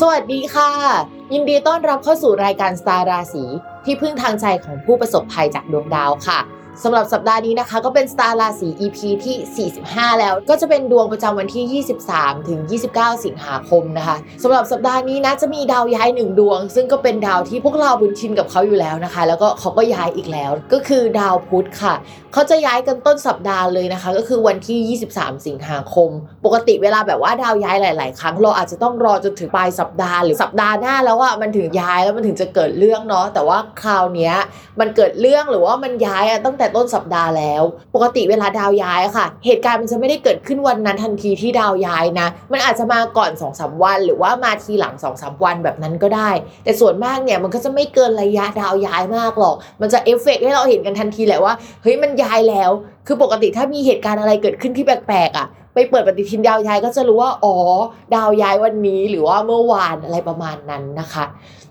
สวัสดีค่ะ ยินดีต้อนรับเข้าสู่รายการสตาร์ราศีที่พึ่งทางใจของผู้ประสบภัยจากดวงดาวค่ะสำหรับสัปดาห์นี้นะคะก็เป็นสตาร์ราศี EP ที่ 45 แล้วก็จะเป็นดวงประจำวันที่ 23 ถึง 29 สิงหาคมนะคะสำหรับสัปดาห์นี้นะจะมีดาวย้ายหนึ่งดวง ซึ่งก็เป็นดาวที่พวกเราบุญชินกับเขาอยู่แล้วนะคะ แล้วก็เขาก็ย้ายอีกแล้ว ก็คือดาวพุธค่ะ เขาจะย้ายกันต้นสัปดาห์เลยนะคะ ก็คือวันที่ 23 สิงหาคม ปกติเวลาแบบว่าดาวย้ายหลาย ๆ ครั้งเราอาจจะต้องรอจนถึงปลายสัปดาห์หรือสัปดาห์หน้าแล้วอะมันถึงย้ายแล้วมันถึงจะเกิดเรื่องเนาะแต่ว่าคราวนี้มันเกิดเรื่องหรือว่ามันย้ายตั้งแต่ต้นสัปดาห์แล้ว ปกติเวลาดาวย้ายค่ะ เหตุการณ์มันจะไม่ได้เกิดขึ้นวันนั้นทันทีที่ดาวย้ายนะ มันอาจจะมาก่อน2อสวัน หรือว่ามาทีหลัง2อสวันแบบนั้นก็ได้ แต่ส่วนมากเนี่ยมันก็จะไม่เกินระยะดาวย้ายมากหรอก มันจะเอฟเฟกต์ให้เราเห็นกันทันทีแหละว่าเฮ้ยมันย้ายแล้ว คือปกติถ้ามีเหตุการณ์อะไรเกิดขึ้นที่แปลกๆอะ ไปเปิดปฏิทินดาวย้ายก็จะรู้ว่า อ๋อ ดาวย้ายวันนี้หรือว่าเมื่อวานอะไรประมาณนั้นนะคะ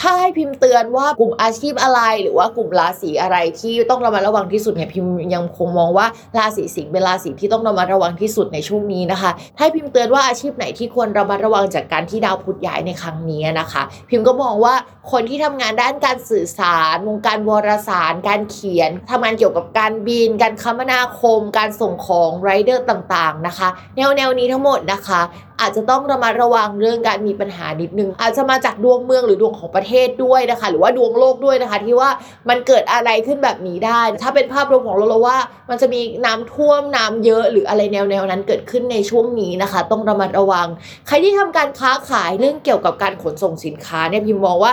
ถ้าให้พิมพ์เตือนว่ากลุ่มอาชีพอะไรหรือว่ากลุ่มราศีอะไรที่ต้องระมัดระวังที่สุดเนี่ยพิมยังคงมองว่าราศีสิงห์เป็นราศีที่ต้องระมัดระวังที่สุดในช่วงนี้นะคะถ้าพิมพ์เตือนว่าอาชีพไหนที่ควรระมัดระวังจากการที่ดาวพุธย้ายในครั้งนี้นะคะ พิมก็มองว่าคนที่ทำงานด้านการสื่อสารวงการวารสาร การเขียนทำงานเกี่ยวกับการบิน การคมนาคม การส่งของไรเดอร์ต่างๆนะคะ แนวแนวนี้ทั้งหมดนะคะ อาจจะต้องระมัดระวังเรื่องการมีปัญหานิดนึงอาจจะมาจากดวงเมืองหรือดวงของประประเทศด้วยนะคะ หรือว่าดวงโลกด้วยนะคะ ที่ว่ามันเกิดอะไรขึ้นแบบนี้ได้ ถ้าเป็นภาพรวมของเราเราว่า มันจะมีน้ำท่วมน้ำเยอะ หรืออะไรแนวแนวนั้นเกิดขึ้นในช่วงนี้นะคะ ต้องระมัดระวัง ใครที่ทำการค้าขายเรื่องเกี่ยวกับการขนส่งสินค้าเนี่ยพิมมองว่า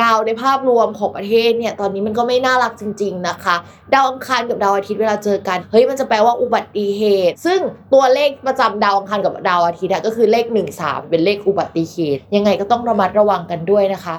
ดาวในภาพรวมของประเทศเนี่ยตอนนี้มันก็ไม่น่ารักจริง ๆนะคะ ดาวอังคารกับดาวอาทิตย์เวลาเจอกันเฮ้ยมันจะแปลว่าอุบัติเหตุ ซึ่งตัวเลขประจำดาวอังคารกับดาวอาทิตย์ก็คือเลข 1 3 เป็นเลขอุบัติเหตุ ยังไงก็ต้องระมัดระวังกันด้วยนะคะ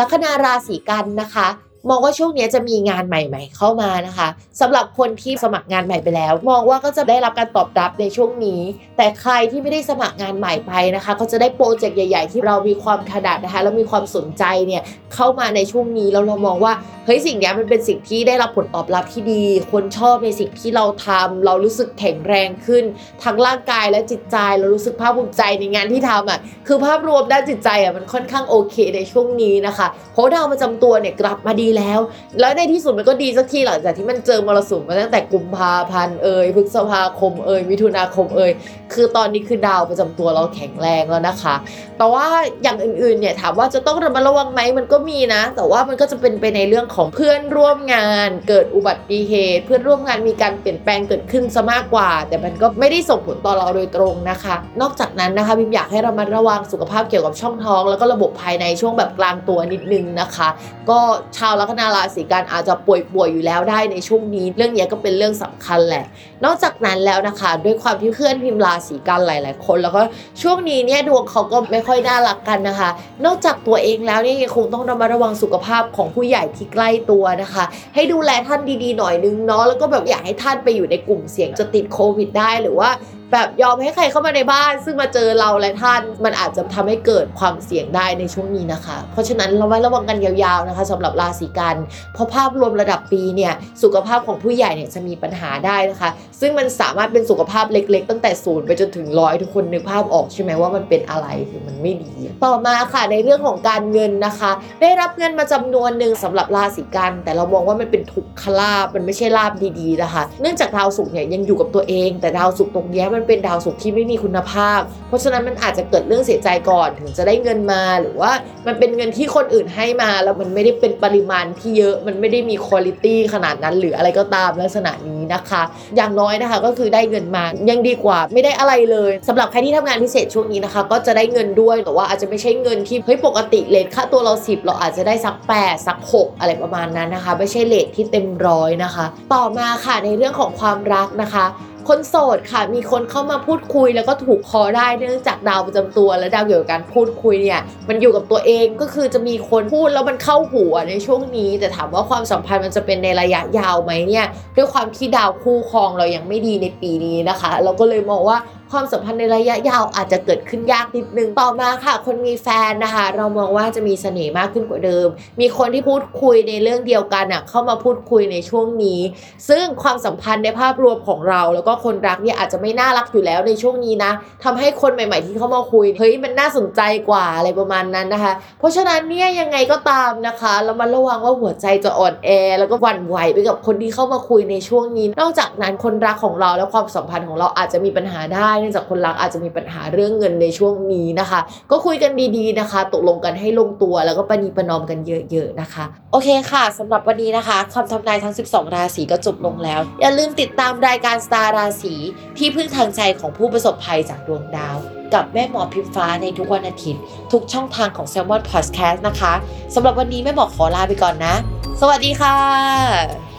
ลัคนาราศีกันนะคะ มองว่าช่วงนี้จะมีงานใหม่ๆ เข้ามานะคะสำหรับคนที่สมัครงานใหม่ไปแล้ว มองว่าก็จะได้รับการตอบรับในช่วงนี้ แต่ใครที่ไม่ได้สมัครงานใหม่ไปนะคะ ก็จะได้โปรเจกต์ใหญ่ ๆ ที่เรามีความถนัดนะคะแล้วมีความสนใจเนี่ยเข้ามาในช่วงนี้แล้วเรามองว่าเฮ้ยสิ่งนี้มันเป็นสิ่งที่ได้รับผลตอบรับที่ดี คนชอบในสิ่งที่เราทำเรารู้สึกแข็งแรงขึ้นทั้งร่างกายและจิตใจเรารู้สึกภาคภูมิใจในงานที่ทำอะคือภาพรวมด้านจิตใจอะมันค่อนข้างโอเคในช่วงนี้นะคะเพราะดาวประจำตัวเนี่ยกลับมาดีแล้ว แล้วในที่สุดมันก็ดีสักทีหลังจากที่มันเจอมรสุมมาตั้งแต่กุมภาพันธ์เอ่ยพฤษภาคมเอ่ยมิถุนาคมเอ่ยคือตอนนี้คือดาวประจำตัวเราแข็งแรงแล้วนะคะ แต่ว่าอย่างอื่นๆเนี่ยถามว่าจะต้องระมัดระวังไหมมันก็มีนะ แต่ว่ามันก็จะเป็นไปในเรื่องของเพื่อนร่วมงาน เกิดอุบัติเหตุ เพื่อนร่วมงานมีการเปลี่ยนแปลงเกิดขึ้นซะมากกว่า แต่มันก็ไม่ได้ส่งผลต่อเราโดยตรงนะคะ นอกจากนั้นนะคะพิมอยากให้เระมัดระวังสุขภาพเกี่ยวกับช่องท้อง แล้วก็ระบบภายในช่วงแบบกลางตัวนิดนึงนะคะ ก็ชาวลัคนาราศีกันอาจจะป่วยๆอยู่แล้วได้ในช่วงนี้ เรื่องนี้ก็เป็นเรื่องสำคัญแหละ นอกจากนั้นแล้วนะคะ ด้วยความที่เพื่อนพิมพ์ราศีกันหลาย ๆ คน แล้วก็ช่วงนี้เนี่ยดวงเขาก็ไม่ค่อยน่ารักกันนะคะ นอกจากตัวเองแล้วเนี่ยคงต้องระมัดระวังสุขภาพของผู้ใหญ่ที่ใกล้ตัวนะคะ ให้ดูแลท่านดี ๆ หน่อยนึงเนาะแล้วก็แบบอยากให้ท่านไปอยู่ในกลุ่มเสี่ยงจะติดโควิดได้หรือว่า แบบยอมให้ใครเข้ามาในบ้าน ซึ่งมาเจอเราและท่าน มันอาจจะทำให้เกิดความเสี่ยงได้ในช่วงนี้นะคะ เพราะฉะนั้นเราไว้ระวังกันยาวๆนะคะสำหรับราศีกัน เพราะภาพรวมระดับปีเนี่ยสุขภาพของผู้ใหญ่เนี่ยจะมีปัญหาได้นะคะ ซึ่งมันสามารถเป็นสุขภาพเล็กๆ ตั้งแต่ศูนย์ไปจนถึงร้อยทุกคนนึกภาพออกใช่ไหมว่ามันเป็นอะไรคือมันไม่ดี ต่อมาค่ะในเรื่องของการเงินนะคะ ได้รับเงินมาจำนวนหนึ่งสำหรับราศีกัน แต่เรามองว่ามันเป็นทุกขลาบมันไม่ใช่ลาบดีๆนะคะ เนื่องจากดาวศุกร์เนี่ยยังอยู่กับตัวเอง แต่ดาวศุกร์ตรงนี้มันเป็นดาวศุกร์ที่ไม่มีคุณภาพ เพราะฉะนั้นมันอาจจะเกิดเรื่องเสียใจก่อนถึงจะได้เงินมา หรือว่ามันเป็นเงินที่คนอื่นให้มา แล้วมันไม่ได้เป็นปริมาณที่เยอะ มันไม่ได้มีคุณภาพขนาดนั้น หรืออะไรก็ตามลักษณะนี้นะคะ อย่างน้อยนะคะก็คือได้เงินมายังดีกว่าไม่ได้อะไรเลยสำหรับใครที่ทำงานพิเศษช่วงนี้นะคะ ก็จะได้เงินด้วยแต่ว่าอาจจะไม่ใช่เงินที่เฮ้ยปกติเลทค่าตัวเรา 10 เราอาจจะได้สัก8สัก6อะไรประมาณนั้นนะคะ ไม่ใช่เลทที่เต็มร้อยนะคะ ต่อมาค่ะในเรื่องของความรักนะคะ คนโสดค่ะ มีคนเข้ามาพูดคุยแล้วก็ถูกคอได้เนื่องจากดาวประจำตัวและดาวเกี่ยวกับการพูดคุยเนี่ยมันอยู่กับตัวเองก็คือจะมีคนพูดแล้วมันเข้าหัวในช่วงนี้ แต่ถามว่าความสัมพันธ์มันจะเป็นในระยะยาวไหมเนี่ยด้วยความที่ดาวคู่ครองเรายังไม่ดีในปีนี้นะคะ เราก็เลยมองว่า ความสัมพันธ์ในระยะยาวอาจจะเกิดขึ้นยากนิดนึงต่อมาค่ะ คนมีแฟนนะคะ เรามองว่าจะมีเสน่ห์มากขึ้นกว่าเดิม มีคนที่พูดคุยในเรื่องเดียวกันอะเข้ามาพูดคุยในช่วงนี้ ซึ่งความสัมพันธ์ในภาพรวมของเรา แล้วก็คนรักเนี่ยอาจจะไม่น่ารักอยู่แล้วในช่วงนี้นะทำให้คนใหม่ ๆ ที่เข้ามาคุยเฮ้ยมันน่าสนใจกว่าอะไรประมาณนั้นนะคะ เพราะฉะนั้นเนี่ยยังไงก็ตามนะคะเรามาระวังว่าหัวใจจะอ่อนแอ แล้วก็หวั่นไหวไปกับคนที่เข้ามาคุยในช่วงนี้ นอกจากนั้นคนรักของเราและความสัมพันธ์ของเราอาจจะมีปัญหาได้เนื่องจากคนรักอาจจะมีปัญหาเรื่องเงินในช่วงนี้นะคะ ก็คุยกันดีๆนะคะ ตกลงกันให้ลงตัวแล้วก็ประนีประนอมกันเยอะๆนะคะ โอเคค่ะสำหรับวันนี้นะคะคำทำนายทั้ง 12 ราศีก็จบลงแล้ว อย่าลืมติดตามรายการสตาร์ราศีที่พึ่งทางใจของผู้ประสบภัยจากดวงดาว กับแม่หมอพิมฟ้าในทุกวันอาทิตย์ ทุกช่องทางของ s ซ l m o n Podcast นะคะสำหรับวันนี้แม่หมอขอลาไปก่อนนะ สวัสดีค่ะ